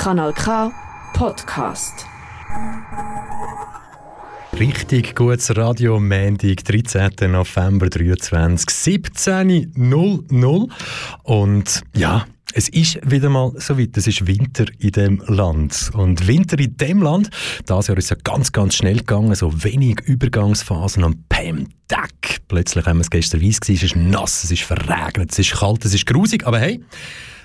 Kanal K Podcast. Richtig gutes Radio, Mendig, 13. November 23, 17.00. Und ja, es ist wieder mal so weit, es ist Winter in dem Land. Und Winter in dem Land, das Jahr ist ja ganz, ganz schnell gegangen, so wenig Übergangsphasen und Pam, Deck. Plötzlich haben wir es gestern weiss es ist nass, es ist verregnet, es ist kalt, es ist grusig, aber hey,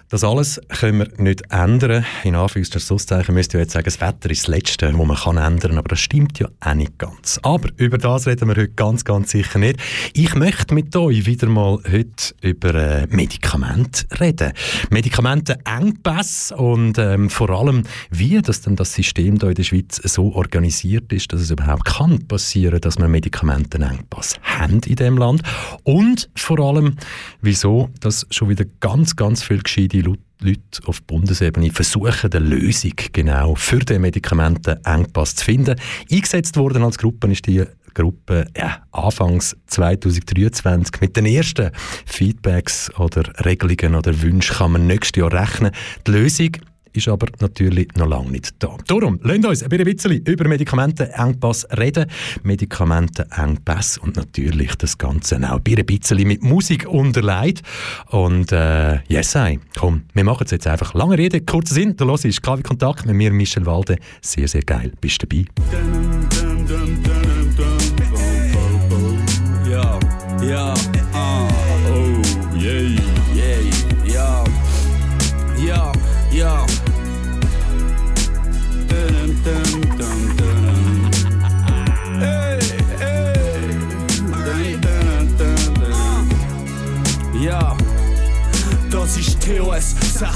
das alles können wir nicht ändern. In Anführungszeichen müsst ihr jetzt sagen, das Wetter ist das Letzte, was man kann ändern kann. Aber das stimmt ja auch nicht ganz. Aber über das reden wir heute ganz, ganz sicher nicht. Ich möchte mit euch wieder mal heute über äh, Medikamente reden. Medikamentenengpässe und ähm, vor allem, wie das denn das System hier in der Schweiz so organisiert ist, dass es überhaupt kann passieren, dass wir Medikamentenengpass haben in dem Land. Und vor allem, wieso das schon wieder ganz, ganz viel gescheite die Leute auf Bundesebene versuchen, eine Lösung genau für den Medikamentenengpass zu finden. Eingesetzt worden als Gruppe ist die Gruppe ja, anfangs 2023 mit den ersten Feedbacks oder Regelungen oder Wünschen kann man nächstes Jahr rechnen. Die Lösung ist aber natürlich noch lange nicht da. Darum, lasst uns ein bisschen über Medikamentenengpass reden. Medikamentenengpass und natürlich das Ganze auch ein bisschen mit Musik unterlegt. Und äh, yes, I. komm, wir machen es jetzt einfach. Lange Rede, kurzer Sinn. Der Los ist KW Kontakt mit mir, Michel Walde. Sehr, sehr geil. Bist dabei? Ja,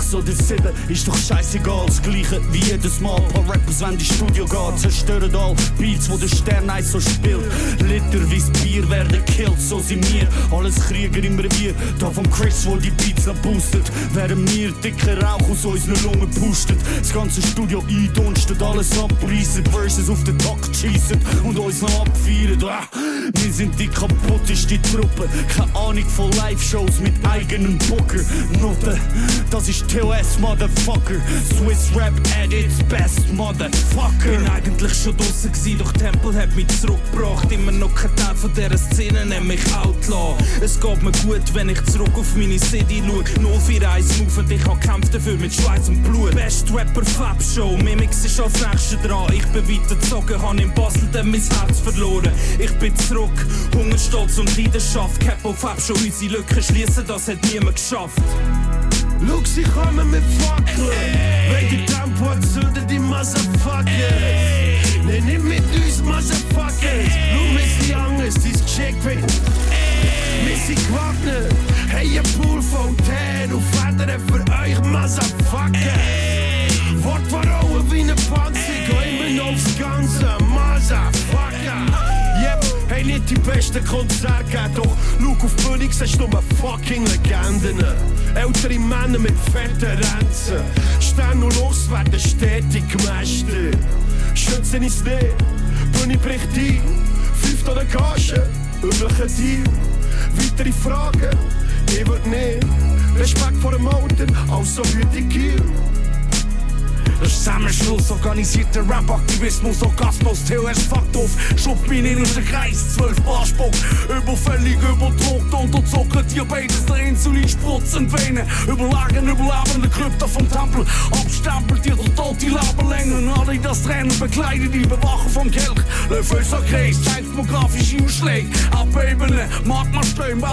6 oder 7 ist doch scheißegal, das gleiche wie jedes Mal. Paar Rappers, wenn die Studio geht, zerstören all Beats, wo der Stern eins so spielt. Literweise Bier werden killt, so sind wir. Alles Krieger im Revier, da vom Chris, wo die Beats noch boostet. Während wir dicker Rauch aus unseren Lungen pustet. Das ganze Studio eindunstet, alles abreißen, Verses auf den Takt schießen und uns noch abfeiern. Wir sind die kaputteste Truppe, keine Ahnung von Live-Shows mit eigenem Poker. Noten, das ist TOS, Motherfucker. Swiss Rap at its best, Motherfucker. Bin eigentlich schon draussen gsi, doch Tempel hat mich zurückgebracht. Immer noch kein Teil von dieser Szene, nenn mich Outlaw. Es geht mir gut, wenn ich zurück auf meine City schau. 041 Move und ich hab kämpft dafür mit Schweiß und Blut. Best Rapper Fab Show, Mimix ist als nächste dran. Ich bin weitergezogen, hab in Basel dann mein Herz verloren. Ich bin zurück, Hunger, Stolz und Leidenschaft. Capo Fab Show, unsere Lücken schließen, das hat niemand geschafft. Schau, sie kommen mit Fackeln. Wegen Tempo zünden die Motherfuckers. Nee, nicht mit uns Motherfuckers. Schau, wir sind anders, dein Geschick Wir sind gewappnet. Hey, ein Pool von Tän und Federn für euch Motherfucker. Wort verhauen wie ein Panzer, geh immer noch aufs Ganze, Motherfucker. Hey, nicht die besten Konzerte doch schau auf die Bühne, siehst nur fucking Legenden. Ältere Männer mit fetten Ränzen. Stern und los werden stetig gemästet. Schützen ins Schnee, Bühne bricht ein. Fünf oder Gage, üblicher Deal. Weitere Fragen, ich würd nicht. Respekt vor dem Alter, also hüte Kiel. Das ist organisiert, organisierter Rap-Aktivismus, Orgasmus, TOS, fuck doof, schub in innersten Kreis, zwölf Bar Spuck, überfällig, überdruckt, unterzogen, Diabetes, der Insulin spritzen, Venen, überlagen, überlebende Krypta vom Tempel, abstempelt ihr der Tod, die alle das Rennen, bekleiden die bewachen vom Kelch, Löffelser Kreis, zeitmografische Ausschläge, Abbebenen, Magmaströme,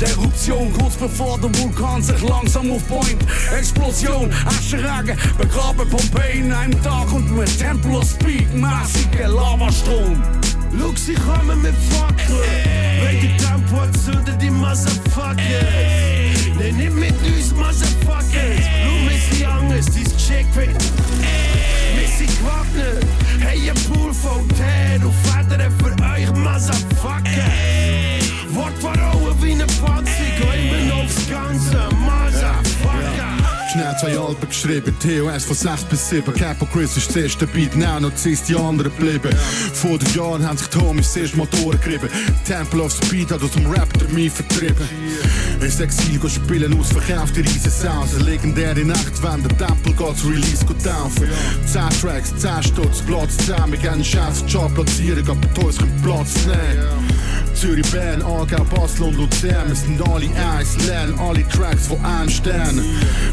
De Eruption, kurz bevor der Vulkan sich langsam aufbäumt, Explosion, Ascheragen, begraben Pompeii in einem Tag und mit Tempel of Speed, massiger Lavastrom. Schau, sie kommen mit Fackeln. Wegen Tempo zünden die Motherfuckers. Nee, nicht mit uns Motherfuckers. Schau, wir sind anders, dein Geschick Wir sind gewappnet. Hey, ein Pool von Tän und Federn für euch Motherfucker. Wort verhauen wie ein Panzer, immer noch aufs Ganze, Motherfucker. Schnell zwei Alben geschrieben. TOS von 6 bis 7. Capo Chris ist das erste Beat, now noch ziehst die anderen geblieben. Vor den Jahren haben sich die Homies erst Motoren gerieben. Temple of Speed hat aus dem Rap mich vertrieben. Ins Exil go spielen, ausverkauft die riesen Sounds. Eine legendäre Nacht, wenn der Tempel zu Release go taufen. 10 Tracks, 10 Stutz, Platz 10. Wir gehen einen scheiß Job platzieren, aber Toys können Platz nehmen. Zürich, Bern, Aargau, Basel und Luzern. Wir sind alle eins, lernen alle Tracks von einem Stern.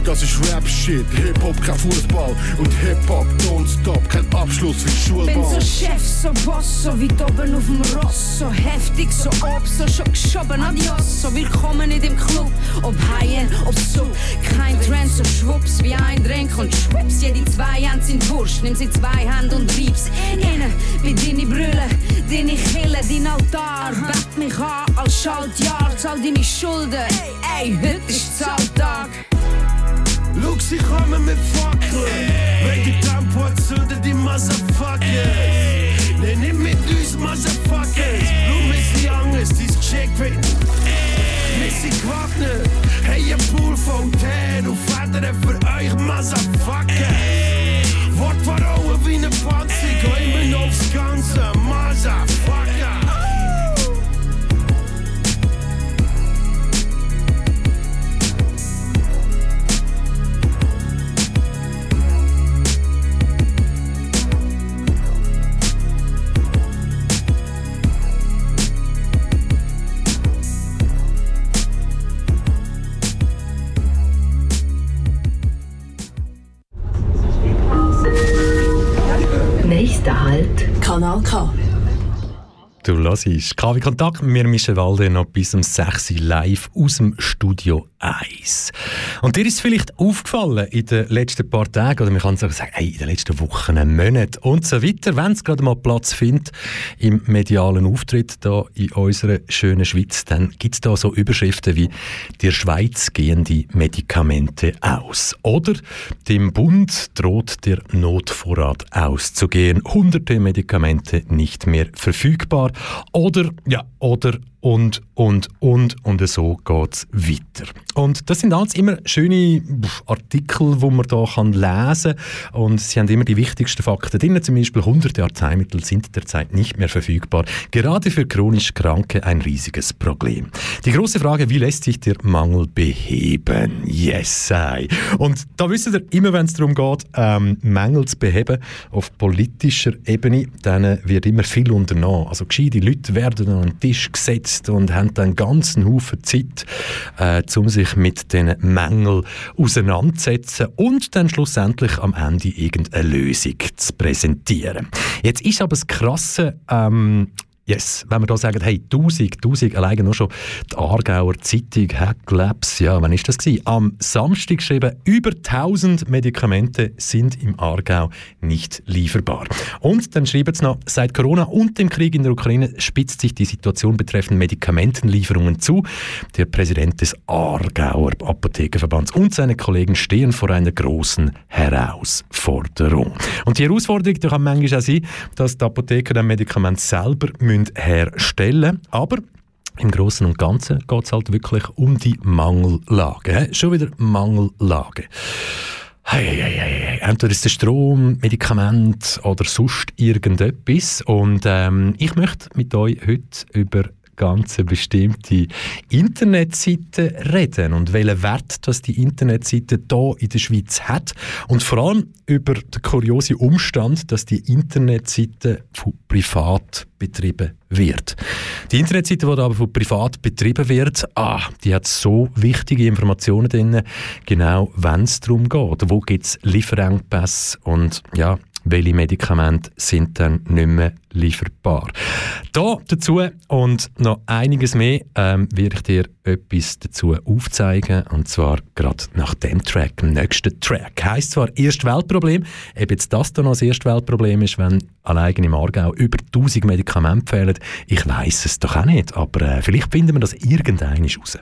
Das ist Rap-Shit, Hip-Hop, kein Fußball. Und Hip-Hop, don't stop, kein Abschluss wie Schulball. Bin so Chef, so Boss, so weit oben auf dem Ross. So heftig, so ob, so schon geschoben, adios. So willkommen in dem Club, ob Haien, ob so. Kein Trend, so schwupps, wie ein Drink und schwupps. Jede zwei Hände sind Wurscht, nimm sie zwei Hände und reib's. Innen, bei deine Brille, deine Kille, dein Altar. Weck mich an als Schaltjahr, zahl deine Schulden. Ey, heute ist Zahltag. Schau, sie kommen mit Fackeln. Wegen Tempo zünden die Motherfuckers. Nee, nicht mit uns Motherfuckers. Schau, wir sind Angst, dein Chick wird. Wir sind gewappnet. Hey, ein Pool von Tän und Federn für euch Motherfucker. Wort verhauen wie eine Panzer, geh immer noch aufs Ganze, Motherfucker. Nächster Halt, Kanal K. Du hörst KW Kontakt mit mir, Michel Walde, noch bis um 6 Uhr live aus dem Studio 1. Und dir ist vielleicht aufgefallen in den letzten paar Tagen, oder man kann sagen, hey, in den letzten Wochen, Monaten und so weiter, wenn es gerade mal Platz findet im medialen Auftritt da in unserer schönen Schweiz, dann gibt es da so Überschriften wie «Der Schweiz gehen die Medikamente aus» oder «Dem Bund droht der Notvorrat auszugehen, hunderte Medikamente nicht mehr verfügbar» oder, ja, oder und, und, und, und so geht es weiter. Und das sind alles immer schöne Artikel, die man hier kann lesen kann. Und sie haben immer die wichtigsten Fakten drin. Zum Beispiel hunderte Arzneimittel sind derzeit nicht mehr verfügbar. Gerade für chronisch Kranke ein riesiges Problem. Die große Frage, wie lässt sich der Mangel beheben? Yes, sei. Und da wissen ihr, immer wenn es darum geht, ähm, Mängel zu beheben auf politischer Ebene, dann wird immer viel unternommen. Also gescheite Leute werden an den Tisch gesetzt und haben dann einen ganzen Haufen Zeit, äh, um sich mit diesen Mängeln auseinanderzusetzen und dann schlussendlich am Ende irgendeine Lösung zu präsentieren. Jetzt ist aber das Krasse, ähm, Yes, wenn wir da sagen, hey, 1000, 1000, alleine nur schon die Aargauer Zeitung, Hacklabs, ja, wann ist das gewesen? Am Samstag geschrieben, über 1000 Medikamente sind im Aargau nicht lieferbar. Und dann schreiben sie noch, seit Corona und dem Krieg in der Ukraine spitzt sich die Situation betreffend Medikamentenlieferungen zu. Der Präsident des Aargauer Apothekerverbands und seine Kollegen stehen vor einer großen Herausforderung. Und die Herausforderung die kann manchmal auch sein, dass die Apotheker ein Medikament selber müssen herstellen Aber im Großen und Ganzen geht es halt wirklich um die Mangellage. He? Schon wieder Mangellage. Hey, hey, hey. Entweder ist es Strom, Medikament oder sonst irgendetwas. Und ähm, ich möchte mit euch heute über ganz bestimmte Internetseite reden und welchen Wert dass die Internetseite hier in der Schweiz hat und vor allem über den kuriosen Umstand, dass die Internetseite von privat betrieben wird. Die Internetseite, die aber von privat betrieben wird, ah, die hat so wichtige Informationen drin, genau wenn es darum geht. Wo gibt es Lieferengpässe und ja, welche Medikamente sind dann nicht mehr lieferbar. Da dazu und noch einiges mehr ähm, werde ich dir etwas dazu aufzeigen und zwar gerade nach dem Track, dem nächsten Track. Heißt zwar Erstweltproblem, ob jetzt das dann noch das Erstweltproblem ist, wenn allein im Aargau über 1000 Medikamente fehlen, ich weiß es doch auch nicht, aber äh, vielleicht finden wir das irgendein raus.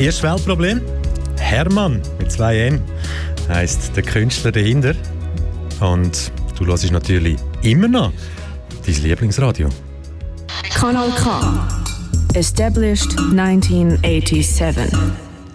Erstes Weltproblem. Hermann mit zwei N heißt der Künstler dahinter. Und du hörst natürlich immer noch dein Lieblingsradio. Kanal K. Established 1987.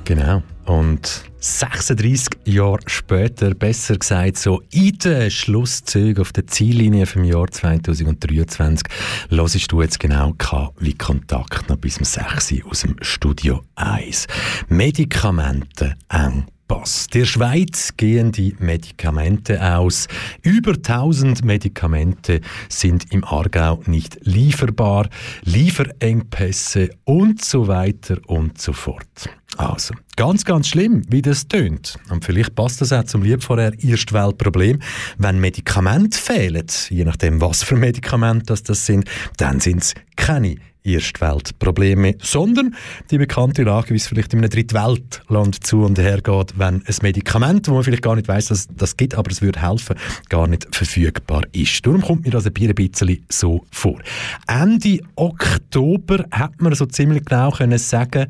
Genau. Und 36 Jahre später, besser gesagt, so in den Schlusszügen auf der Ziellinie vom Jahr 2023, hörst du jetzt genau wie Kontakt noch bis um 6 Uhr aus dem Studio 1. Medikamente eng Pass. Der Schweiz gehen die Medikamente aus. Über 1000 Medikamente sind im Aargau nicht lieferbar, Lieferengpässe und so weiter und so fort. Also, ganz, ganz schlimm, wie das tönt. Und vielleicht passt das auch zum Lieb vorher Erstweltproblem. Wenn Medikamente fehlen, je nachdem, was für Medikamente das, das sind, dann sind es keine Erstweltprobleme, sondern die bekannte Lage, wie es vielleicht in einem Drittweltland zu und her geht, wenn ein Medikament, wo man vielleicht gar nicht weiß, dass das gibt, aber es würde helfen, gar nicht verfügbar ist. Darum kommt mir das ein bisschen so vor. Ende Oktober hat man so ziemlich genau können sagen,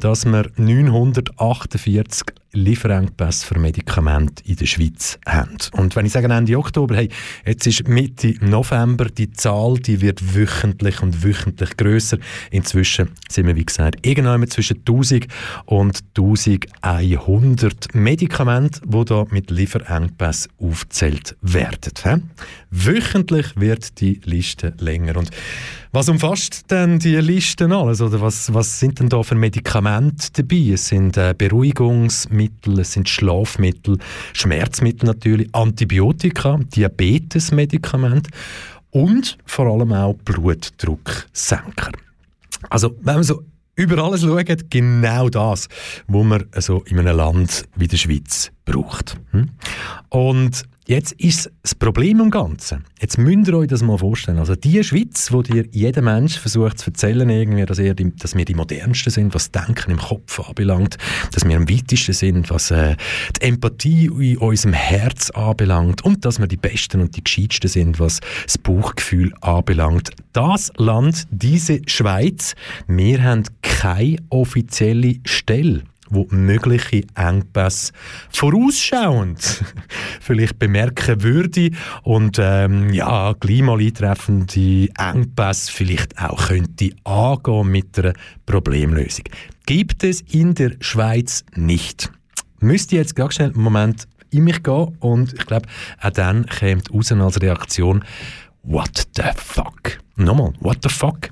dass man 948 Lieferengpässe für Medikamente in der Schweiz haben. Und wenn ich sage Ende Oktober, hey, jetzt ist Mitte November, die Zahl, die wird wöchentlich und wöchentlich größer. Inzwischen sind wir, wie gesagt, irgendwann zwischen 1000 und 1100 Medikamente, die da mit Lieferengpässen aufgezählt werden. He? Wöchentlich wird die Liste länger. Und was umfasst denn die Liste alles? Oder was, was sind denn da für Medikamente dabei? Es sind äh, Beruhigungsmittel, es sind Schlafmittel, Schmerzmittel natürlich, Antibiotika, Diabetesmedikamente und vor allem auch Blutdrucksenker. Also, wenn man so über alles schaut, genau das, was man so in einem Land wie der Schweiz braucht. Hm? Und Jetzt ist das Problem am Ganzen. Jetzt müsst ihr euch das mal vorstellen. Also die Schweiz, wo dir jeder Mensch versucht zu erzählen, irgendwie, dass, die, dass wir die modernsten sind, was Denken im Kopf anbelangt, dass wir am weitesten sind, was äh, die Empathie in unserem Herz anbelangt und dass wir die Besten und die Gescheitsten sind, was das Bauchgefühl anbelangt. Das Land, diese Schweiz, wir haben keine offizielle Stelle wo mögliche Engpässe vorausschauend vielleicht bemerken würde und ähm, ja, gleich mal eintreffende Engpässe vielleicht auch könnte angehen mit einer Problemlösung. Gibt es in der Schweiz nicht. Müsste jetzt ganz schnell einen Moment in mich gehen und ich glaube, auch dann kommt raus als Reaktion What the fuck? Nochmal, what the fuck?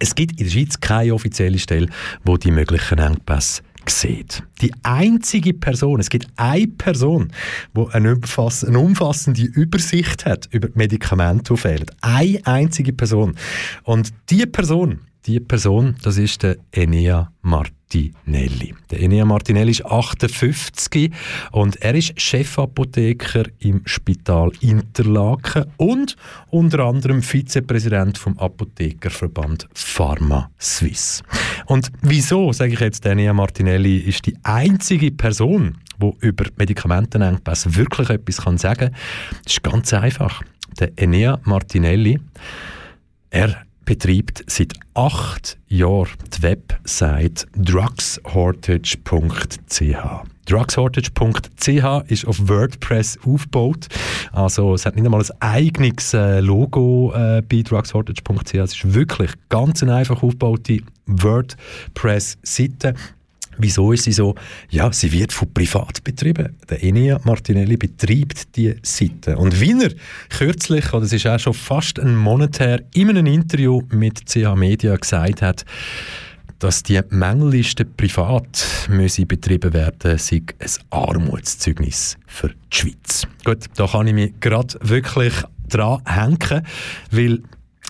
Es gibt in der Schweiz keine offizielle Stelle, wo die möglichen Engpässe sieht. Die einzige Person, es gibt eine Person, die eine, umfassende Übersicht hat über die Medikamente, die fehlen. Eine einzige Person. Und diese Person, die Person, das ist der Enea Martinelli. Der Enea Martinelli ist 58 und er ist Chefapotheker im Spital Interlaken und unter anderem Vizepräsident vom Apothekerverband Pharma Suisse. Und wieso, sage ich jetzt, der Enea Martinelli ist die einzige Person, die über Medikamentenengpässe wirklich etwas kann sagen kann? Ist ganz einfach. Der Enea Martinelli, er betreibt seit acht Jahren die Website drugshortage.ch. Drugshortage.ch ist auf WordPress aufgebaut. Also es hat nicht einmal ein eigenes äh, Logo äh, bei drugshortage.ch. Es ist wirklich ganz eine einfach aufgebaute WordPress-Seite Wieso ist sie so? Ja, sie wird von privat betrieben. Der Enea Martinelli betreibt die Seite. Und wie er kürzlich, oder es ist auch schon fast ein Monat her, in einem Interview mit CH Media gesagt hat, dass die Mängelliste privat müsse betrieben werden, sei ein Armutszeugnis für die Schweiz. Gut, da kann ich mich gerade wirklich dran hängen, weil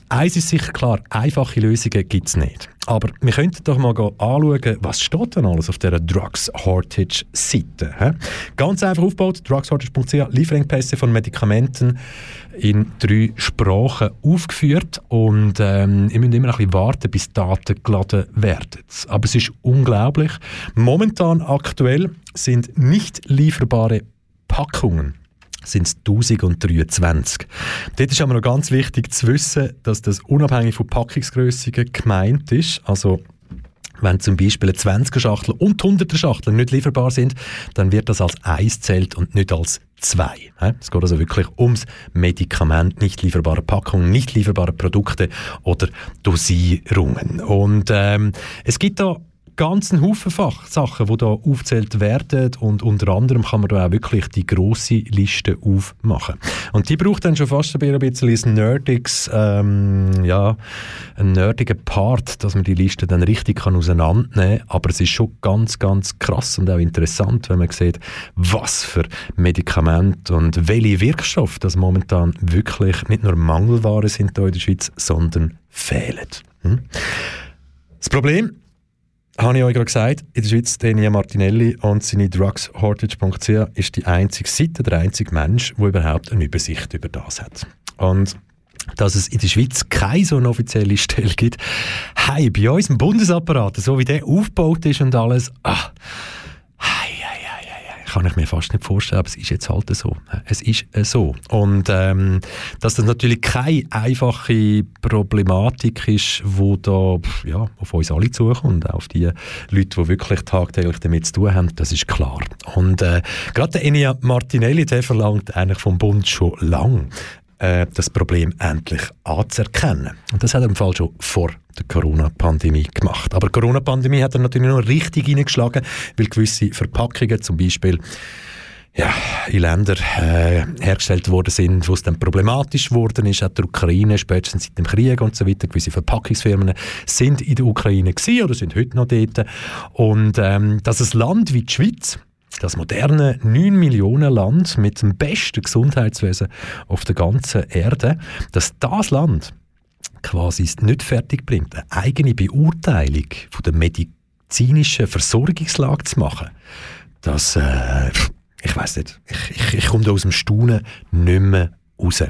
Eins ist sicher klar, einfache Lösungen gibt es nicht. Aber wir könnten doch mal anschauen, was steht denn alles auf dieser Drugs Hortage Seite. Ganz einfach aufgebaut, drugshortage.ch, Lieferengpässe von Medikamenten in drei Sprachen aufgeführt und ähm, ihr müsst immer ein bisschen warten, bis Daten geladen werden. Aber es ist unglaublich. Momentan aktuell sind nicht lieferbare Packungen sind es 1023. Dort ist aber noch ganz wichtig zu wissen, dass das unabhängig von Packungsgrössen gemeint ist. Also wenn zum Beispiel eine 20er Schachtel und 100er Schachtel nicht lieferbar sind, dann wird das als eins zählt und nicht als zwei. Es geht also wirklich ums Medikament, nicht lieferbare Packungen, nicht lieferbare Produkte oder Dosierungen. Und ähm, es gibt da ganzen Haufen Sachen, die da aufgezählt werden und unter anderem kann man da auch wirklich die große Liste aufmachen. Und die braucht dann schon fast ein bisschen ein nerdiges, ähm, ja, einen nerdigen Part, dass man die Liste dann richtig kann auseinandernehmen kann. Aber es ist schon ganz, ganz krass und auch interessant, wenn man sieht, was für Medikamente und welche Wirkstoffe das momentan wirklich nicht nur Mangelware sind hier in der Schweiz, sondern fehlen. Hm? Das Problem habe ich euch gerade gesagt, in der Schweiz Denia Martinelli und seine drugshortage.ch ist die einzige Seite, der einzige Mensch, der überhaupt eine Übersicht über das hat. Und dass es in der Schweiz keine so eine offizielle Stelle gibt, hey, bei uns im Bundesapparat, so wie der aufgebaut ist und alles, ah, kann ich mir fast nicht vorstellen, aber es ist jetzt halt so. Es ist äh, so. Und ähm, dass das natürlich keine einfache Problematik ist, wo da ja, auf uns alle zukommt, auf die Leute, die wirklich tagtäglich damit zu tun haben, das ist klar. Und äh, gerade der Enia Martinelli, der verlangt eigentlich vom Bund schon lang äh, das Problem endlich anzuerkennen. Und das hat er im Fall schon vor der Corona-Pandemie gemacht. Aber die Corona-Pandemie hat er natürlich noch richtig hineingeschlagen, weil gewisse Verpackungen zum Beispiel ja, in Ländern äh, hergestellt worden sind, wo es dann problematisch geworden ist, auch der Ukraine, spätestens seit dem Krieg und so weiter. Gewisse Verpackungsfirmen sind in der Ukraine gewesen oder sind heute noch dort. Und ähm, dass ein Land wie die Schweiz das moderne 9 Millionen Land mit dem besten Gesundheitswesen auf der ganzen Erde, dass das Land quasi nicht fertig bringt, eine eigene Beurteilung von der medizinischen Versorgungslage zu machen, das, äh, ich weiß nicht, ich, ich, ich komme da aus dem Staunen nicht mehr raus.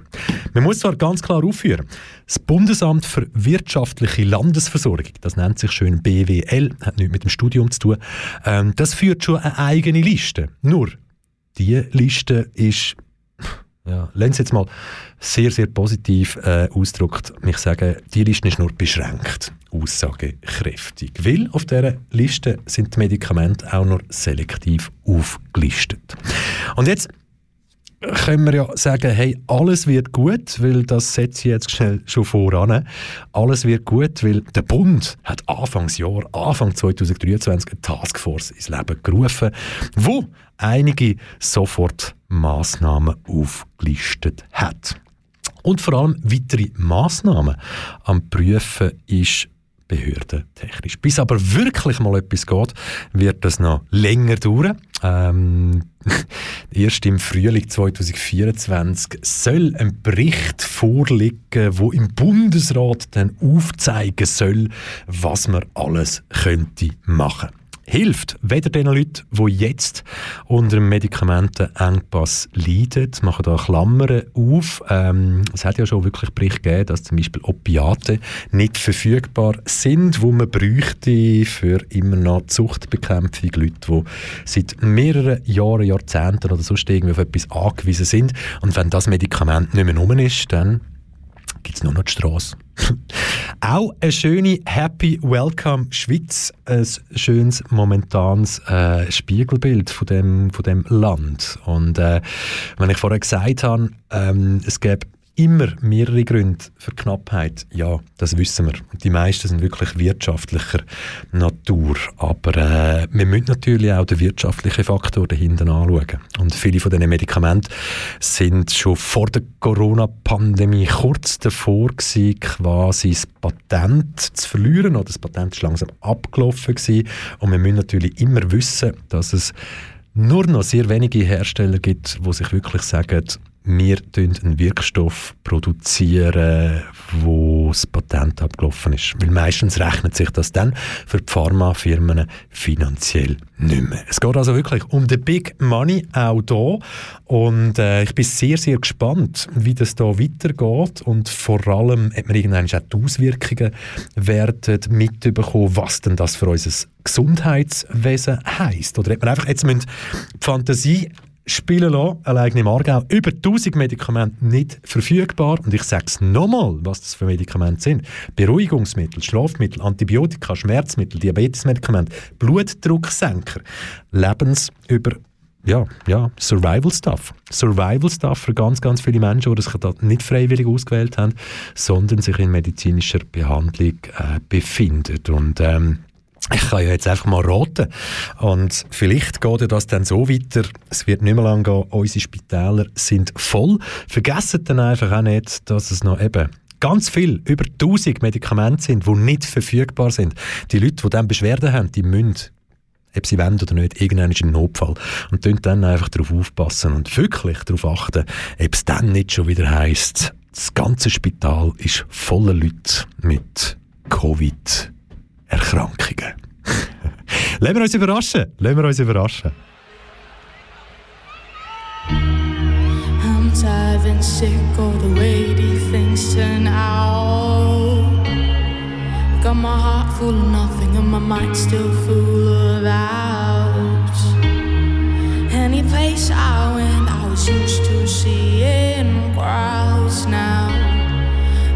Man muss zwar ganz klar aufführen, das Bundesamt für wirtschaftliche Landesversorgung, das nennt sich schön BWL, hat nichts mit dem Studium zu tun, ähm, das führt schon eine eigene Liste. Nur, diese Liste ist ja, Lenz jetzt mal sehr, sehr positiv äh, ausdrückt. Ich sage, die Liste ist nur beschränkt aussagekräftig, weil auf dieser Liste sind die Medikamente auch nur selektiv aufgelistet. Und jetzt können wir ja sagen, hey, alles wird gut, weil das setze ich jetzt schnell schon voran. Alles wird gut, weil der Bund hat Anfangsjahr, Anfang 2023 eine Taskforce ins Leben gerufen, wo einige sofort Maßnahmen aufgelistet hat. Und vor allem weitere Maßnahmen am Prüfen ist behördentechnisch. Bis aber wirklich mal etwas geht, wird das noch länger dauern. Ähm, erst im Frühling 2024 soll ein Bericht vorliegen, wo im Bundesrat dann aufzeigen soll, was man alles könnte machen hilft weder den Leuten, die jetzt unter einem Medikamentenengpass leiden, machen da Klammern auf. Ähm, es hat ja schon wirklich Bericht gegeben, dass zum Beispiel Opiate nicht verfügbar sind, wo man bräuchte für immer noch Zuchtbekämpfung, Leute, die seit mehreren Jahren, Jahrzehnten oder sonst irgendwie auf etwas angewiesen sind. Und wenn das Medikament nicht mehr rum ist, dann gibt es nur noch die Straße. Auch eine schöne Happy Welcome Schweiz, ein schönes momentanes äh, Spiegelbild von dem, von dem Land. Und äh, wenn ich vorher gesagt habe, ähm, es gäbe immer mehrere Gründe für Knappheit. Ja, das wissen wir. Die meisten sind wirklich wirtschaftlicher Natur. Aber äh, wir müssen natürlich auch den wirtschaftlichen Faktor dahinter anschauen. Und viele von diesen Medikamenten sind schon vor der Corona-Pandemie kurz davor gewesen, quasi das Patent zu verlieren. Oder das Patent ist langsam abgelaufen gewesen. Und wir müssen natürlich immer wissen, dass es nur noch sehr wenige Hersteller gibt, die sich wirklich sagen, wir einen Wirkstoff, produzieren, wo das Patent abgelaufen ist. Weil meistens rechnet sich das dann für die Pharmafirmen finanziell nicht mehr. Es geht also wirklich um den Big Money auch hier. Und äh, ich bin sehr, sehr gespannt, wie das da weitergeht. Und vor allem hat man irgendwann auch die Auswirkungen werden mitbekommen, was denn das für unser Gesundheitswesen heisst. Oder hat man einfach jetzt die Fantasie spielen lassen, allein im Aargau. Über 1000 Medikamente nicht verfügbar. Und ich sage es nochmal, was das für Medikamente sind. Beruhigungsmittel, Schlafmittel, Antibiotika, Schmerzmittel, Diabetesmedikamente, Blutdrucksenker, Lebens über ja, ja, Survival Stuff. Survival Stuff für ganz, ganz viele Menschen, die sich das nicht freiwillig ausgewählt haben, sondern sich in medizinischer Behandlung äh, befinden. Und ähm, ich kann ja jetzt einfach mal raten. Und vielleicht geht das dann so weiter, es wird nicht mehr lange gehen, unsere Spitäler sind voll. Vergessen dann einfach auch nicht, dass es noch eben ganz viel, über 1000 Medikamente sind, die nicht verfügbar sind. Die Leute, die dann Beschwerden haben, die müssen ob sie wollen oder nicht, irgendwann ist ein Notfall. Und dann einfach darauf aufpassen und wirklich darauf achten, ob es dann nicht schon wieder heisst, das ganze Spital ist voller Leute mit Covid Erkrankungen. Lassen wir uns überraschen. Lassen wir uns überraschen. I'm tired and sick of the way these things turn out. Got my heart full of nothing and my mind still full of doubts. Any place I went, I was used to seeing crowds now.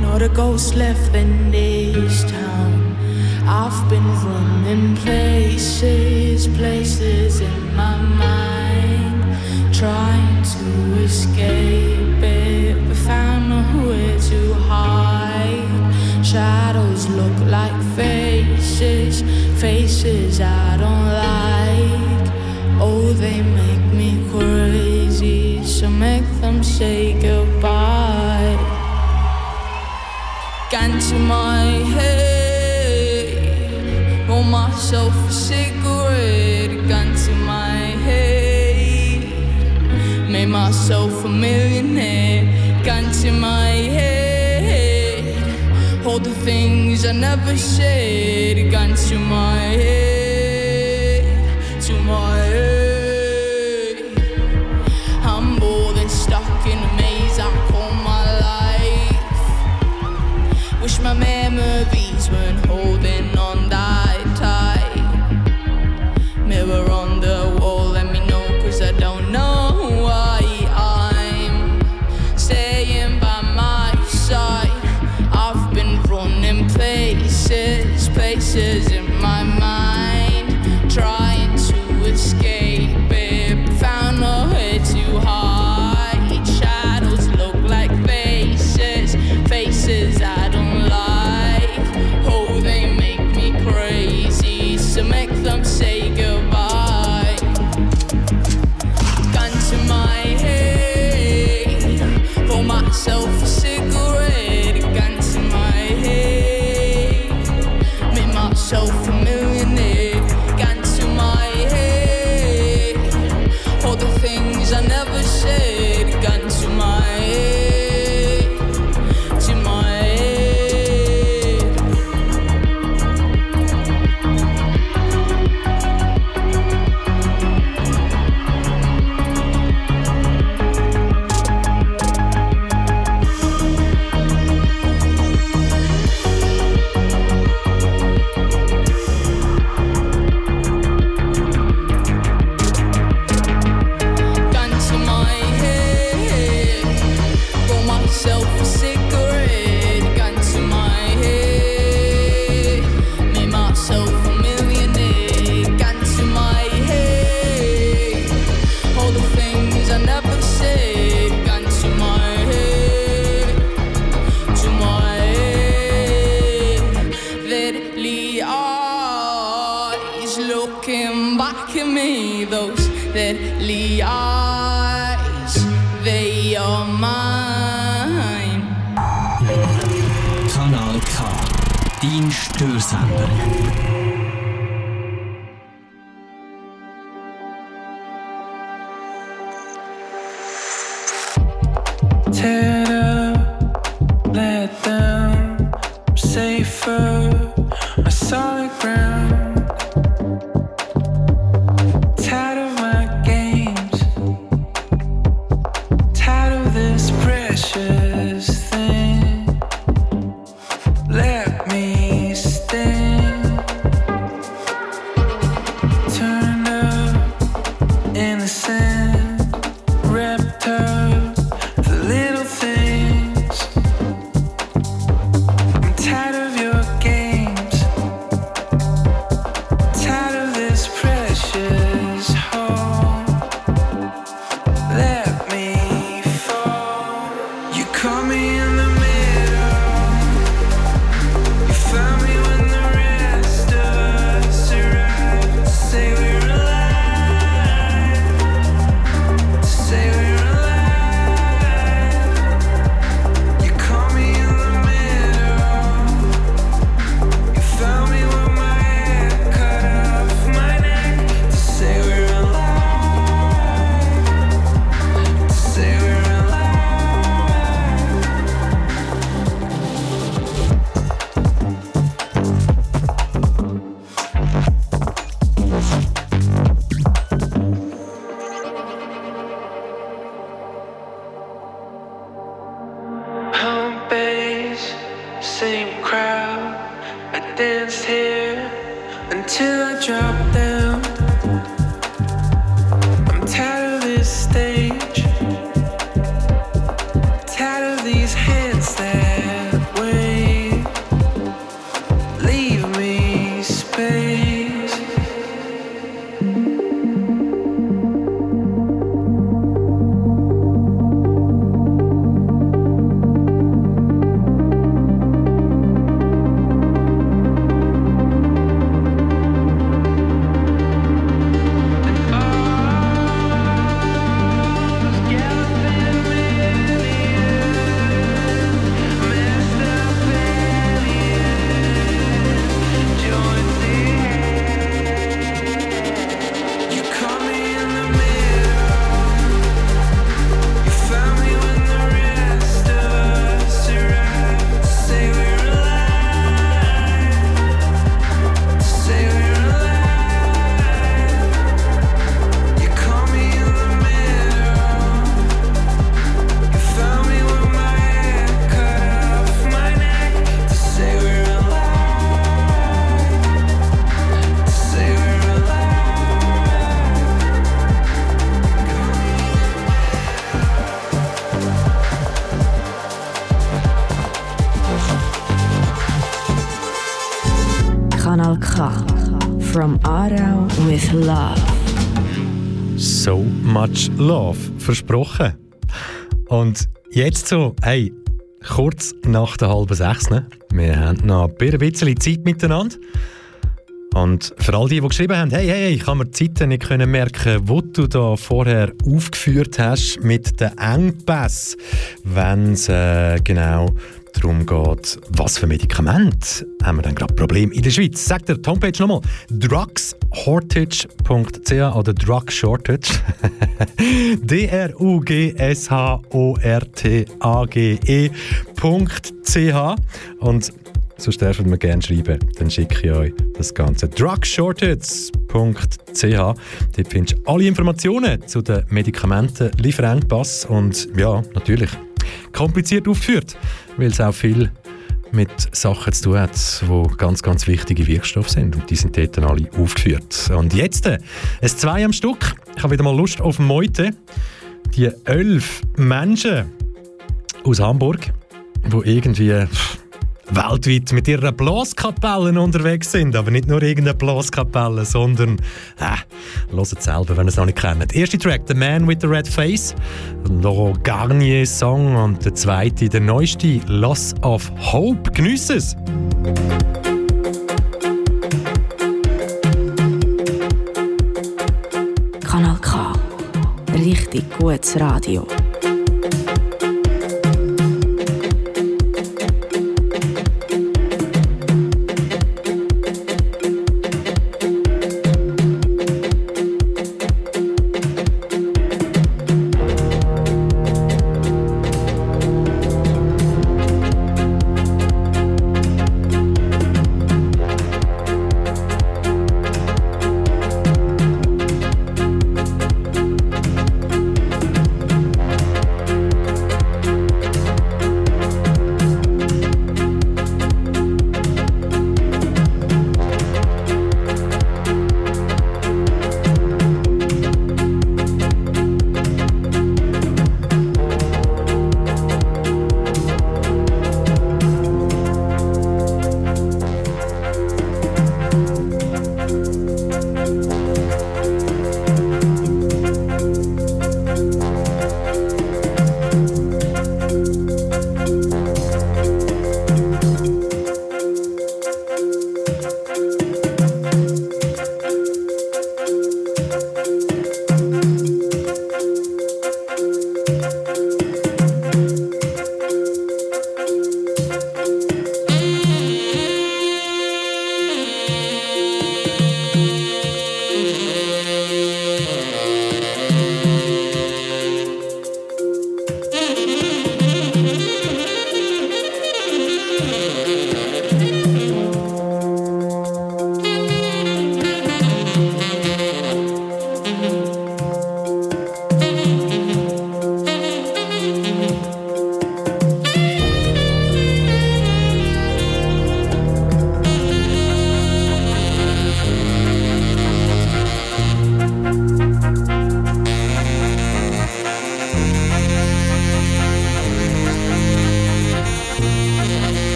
Not a ghost left in this town. I've been running places, places in my mind, trying to escape it, but found nowhere to hide. Shadows look like faces, faces I don't like. Oh, they make me crazy, so make them say goodbye. My myself a cigarette, gun to my head. Made myself a millionaire, gun to my head. All the things I never said, gun to my head, to my head. I'm more than stuck in a maze I call my life. Wish my memories weren't holding come back at me. Those deadly eyes, they are mine. Kanal K, dein Störsender. Much Love versprochen. Und jetzt so, hey, kurz nach der halben sechs, ne? wir haben noch ein bisschen Zeit miteinander. Und für all die, die geschrieben haben, hey, hey, ich kann mir die Zeiten nicht merken, wo du da vorher aufgeführt hast mit den Engpässen, wenn es äh, genau darum geht, was für Medikamente haben wir dann gerade Probleme in der Schweiz. Sagt der Homepage nochmal drugshortage.ch oder drugshortage. D-R-U-G-S-H-O-R-T-A-G-E.ch und sonst dürfen wir gerne schreiben, dann schicke ich euch das Ganze. drugshortage.ch Dort findest du alle Informationen zu den Medikamenten, Lieferengpass und ja, natürlich kompliziert aufgeführt, weil es auch viel mit Sachen zu tun hat, die ganz, ganz wichtige Wirkstoffe sind. Und die sind dort dann alle aufgeführt. Und jetzt äh, ein Zwei am Stück. Ich habe wieder mal Lust auf Meute. Die elf Menschen aus Hamburg, die irgendwie weltweit mit ihren Blaskapellen unterwegs sind. Aber nicht nur irgendeine Blaskapelle, sondern äh, hört selber, wenn ihr es noch nicht kennt. Der erste Track, The Man with the Red Face, Laurent Garnier Song und der zweite, der neueste, Loss of Hope. Geniesst es! Kanal K. Richtig gutes Radio.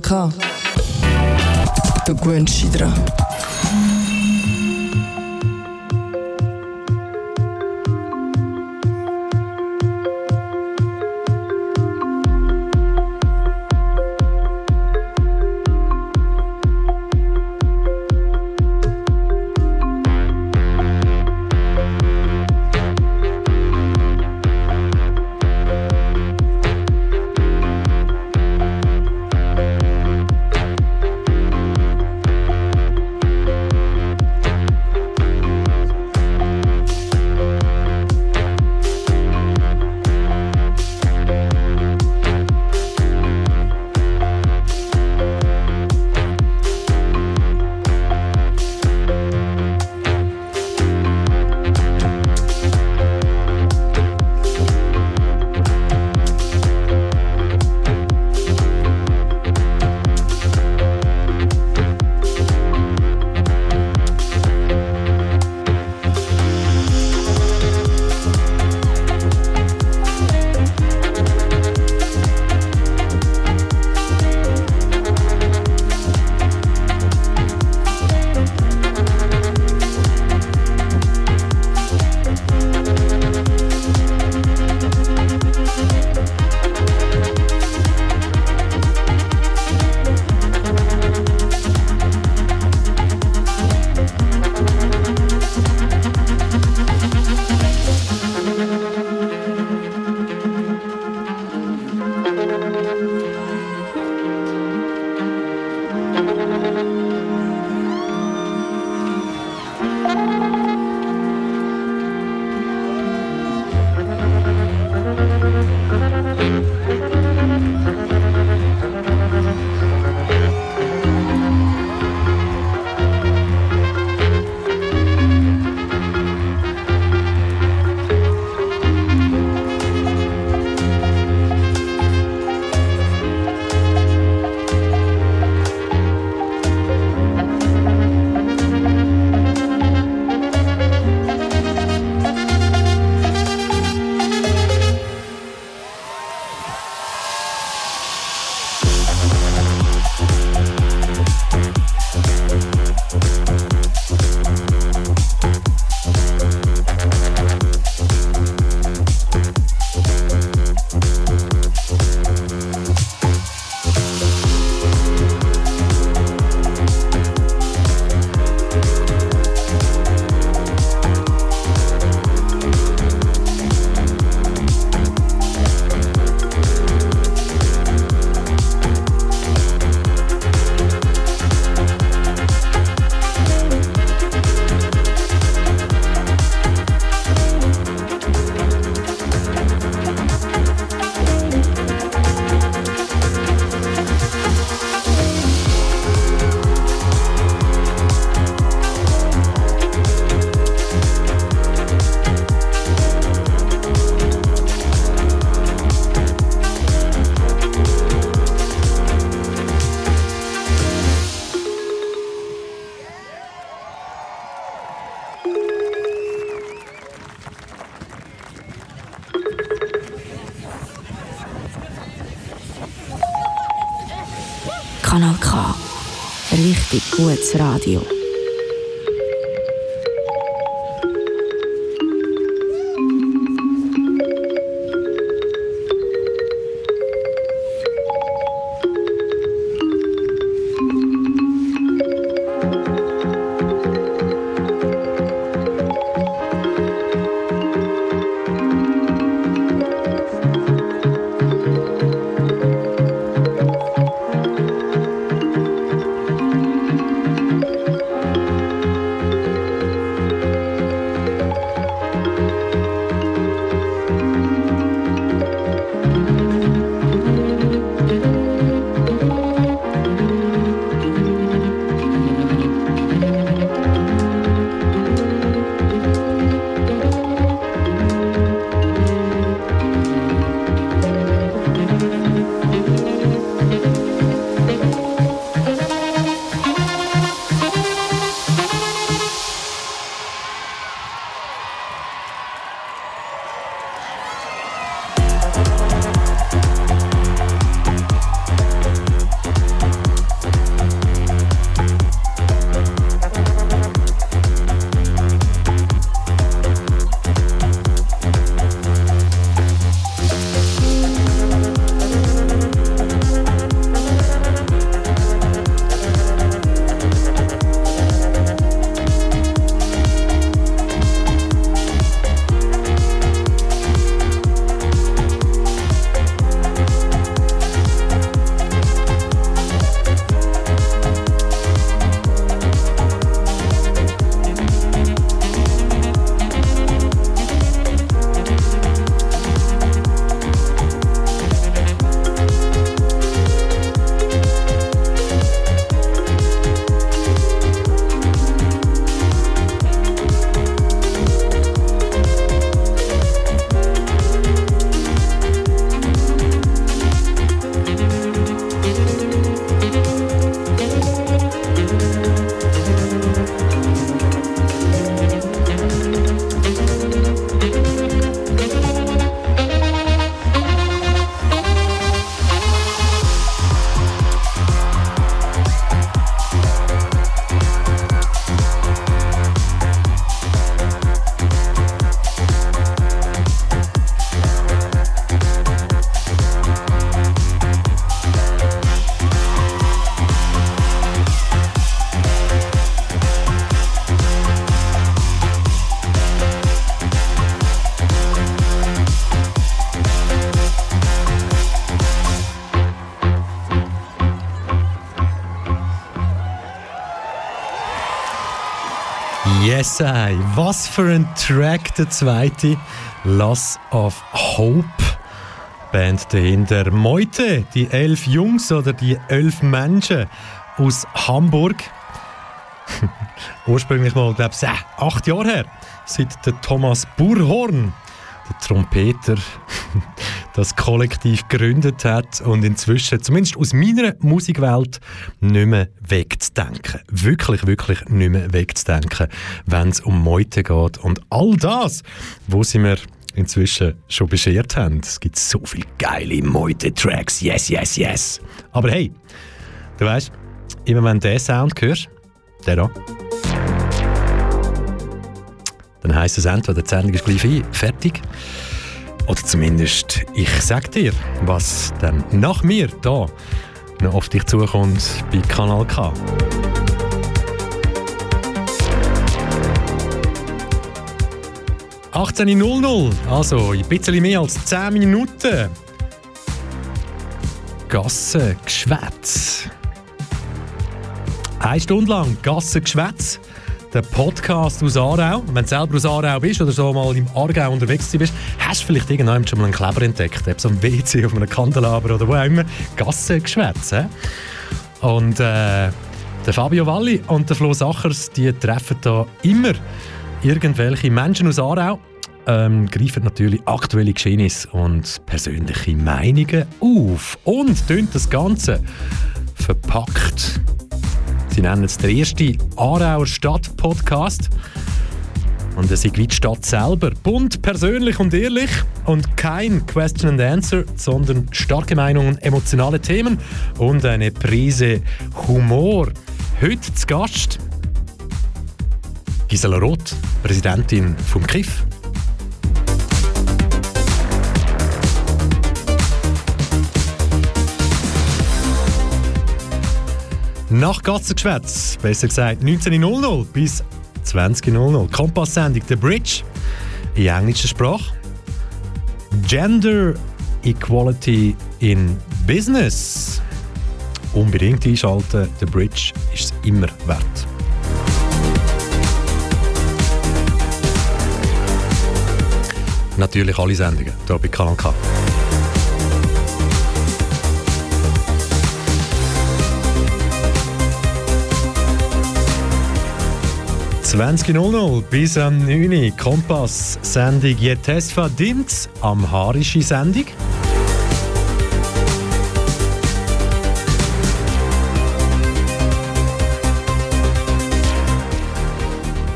K. Du gewöhnst dich dran. gutes Radio. I. Was für ein Track, der zweite. Loss of Hope. Band dahinter. Meute, die elf Jungs oder die elf Menschen aus Hamburg. Ursprünglich mal, glaube ich, acht Jahre her, seit der Thomas Burhorn, der Trompeter, das Kollektiv gegründet hat und inzwischen, zumindest aus meiner Musikwelt, nicht mehr wegzudenken. Wirklich, wirklich nicht mehr wegzudenken, wenn es um Meute geht. Und all das, wo sie mir inzwischen schon beschert haben. Es gibt so viele geile Meute-Tracks. Yes, yes, yes. Aber hey, du weißt, immer wenn du diesen Sound hörst, der da, dann heisst es entweder, die Sendung ist gleich fertig oder zumindest, ich sag dir, was dann nach mir da noch auf dich zukommt bei Kanal K. «18.00, also ein bisschen mehr als 10 Minuten. Gassengeschwätz. Eine Stunde lang Gassengeschwätz der Podcast aus Aarau. Wenn du selber aus Aarau bist oder so mal im Aargau unterwegs bist, hast du vielleicht irgendwann schon mal einen Kleber entdeckt. Ob so ein WC auf einem Kandelaber oder wo auch immer. Gassengeschwätz. Und äh, der Fabio Valli und der Flo Sachers, die treffen da immer irgendwelche Menschen aus Aarau, ähm, greifen natürlich aktuelle Geschehnisse und persönliche Meinungen auf und tun das Ganze verpackt Sie nennen es den ersten Aarauer Stadt-Podcast. Und es ist wie die Stadt selber. Bunt, persönlich und ehrlich. Und kein Question and Answer, sondern starke Meinungen, emotionale Themen und eine Prise Humor. Heute zu Gast Gisela Roth, Präsidentin vom KIF. Nach Katzengeschwätz, besser gesagt 19.00 bis 20.00. Kompass-Sendung The Bridge in englischer Sprache. Gender Equality in Business. Unbedingt einschalten, The Bridge ist es immer wert. Natürlich alle Sendungen hier bei Kanal K. 20.00 bis am 9. Kompass Sendung Jetes verdient amharische Sendung.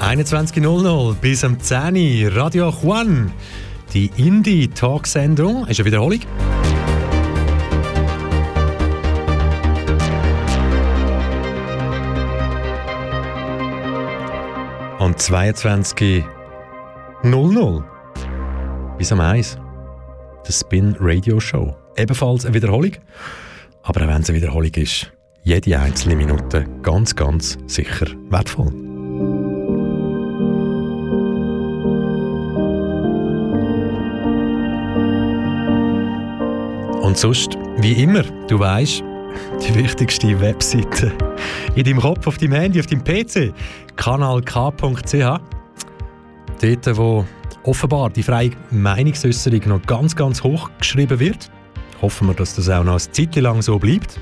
(21.00 bis am 10. Radio Juan. Die Indie-Talk-Sendung ist eine Wiederholung. Und 22.00 bis am 1. Der Spin Radio Show. Ebenfalls eine Wiederholung. Aber auch wenn es eine Wiederholung ist, jede einzelne Minute ganz, ganz sicher wertvoll. Und sonst, wie immer, du weißt, die wichtigste Webseite in deinem Kopf, auf deinem Handy, auf deinem PC, kanalk.ch. Dort, wo offenbar die freie Meinungsäußerung noch ganz, ganz hoch geschrieben wird. Hoffen wir, dass das auch noch eine Zeit lang so bleibt.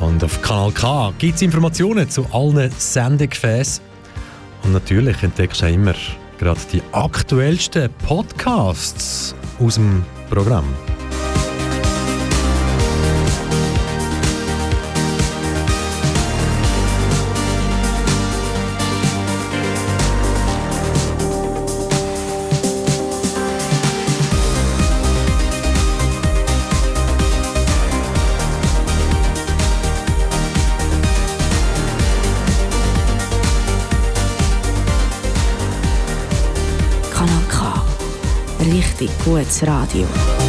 Und auf Kanal K gibt es Informationen zu allen Sendegefäßen. Und natürlich entdeckst du auch immer gerade die aktuellsten Podcasts aus dem Programm. Gutes Radio.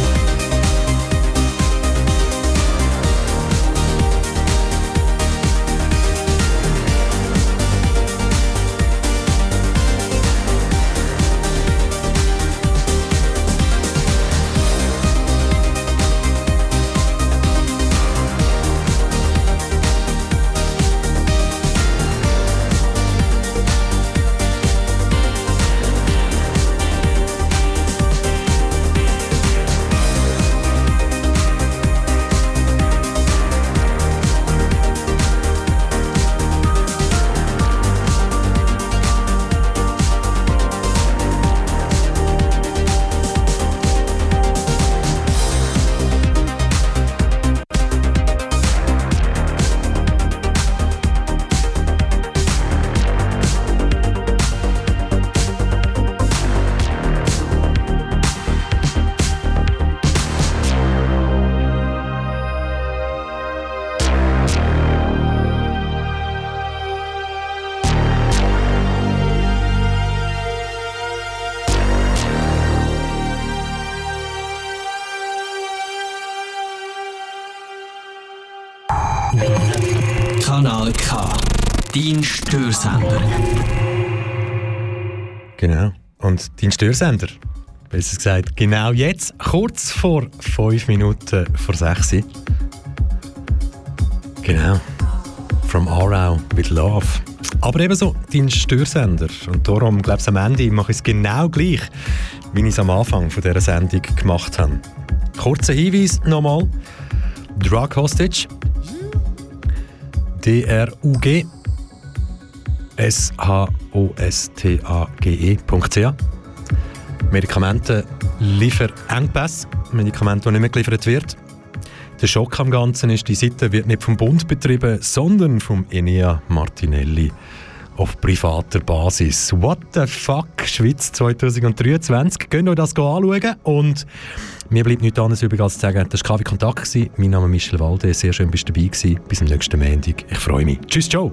Störsender. Genau. Und dein Störsender, besser gesagt, genau jetzt, kurz vor 5 Minuten vor 6 Uhr. Genau. From Aarau with Love. Aber ebenso dein Störsender. Und darum, glaube ich, am Ende mache ich es genau gleich, wie ich es am Anfang von dieser Sendung gemacht habe. Kurzer Hinweis nochmal. Drug Hostage. D-R-U-G. S-H-O-S-T-A-G-E.ch. Medikamente Lieferengpässe. Medikamente, die nicht mehr geliefert wird. Der Schock am Ganzen ist, die Seite wird nicht vom Bund betrieben, sondern vom Enea Martinelli auf privater Basis. What the fuck, Schweiz 2023. Könnt ihr das anschauen und mir bleibt nichts anderes übrig als zu sagen, das war KW Kontakt. Mein Name ist Michel Walde, sehr schön, bist du dabei gewesen. Bis zum nächsten Montag. Ich freue mich. Tschüss, ciao.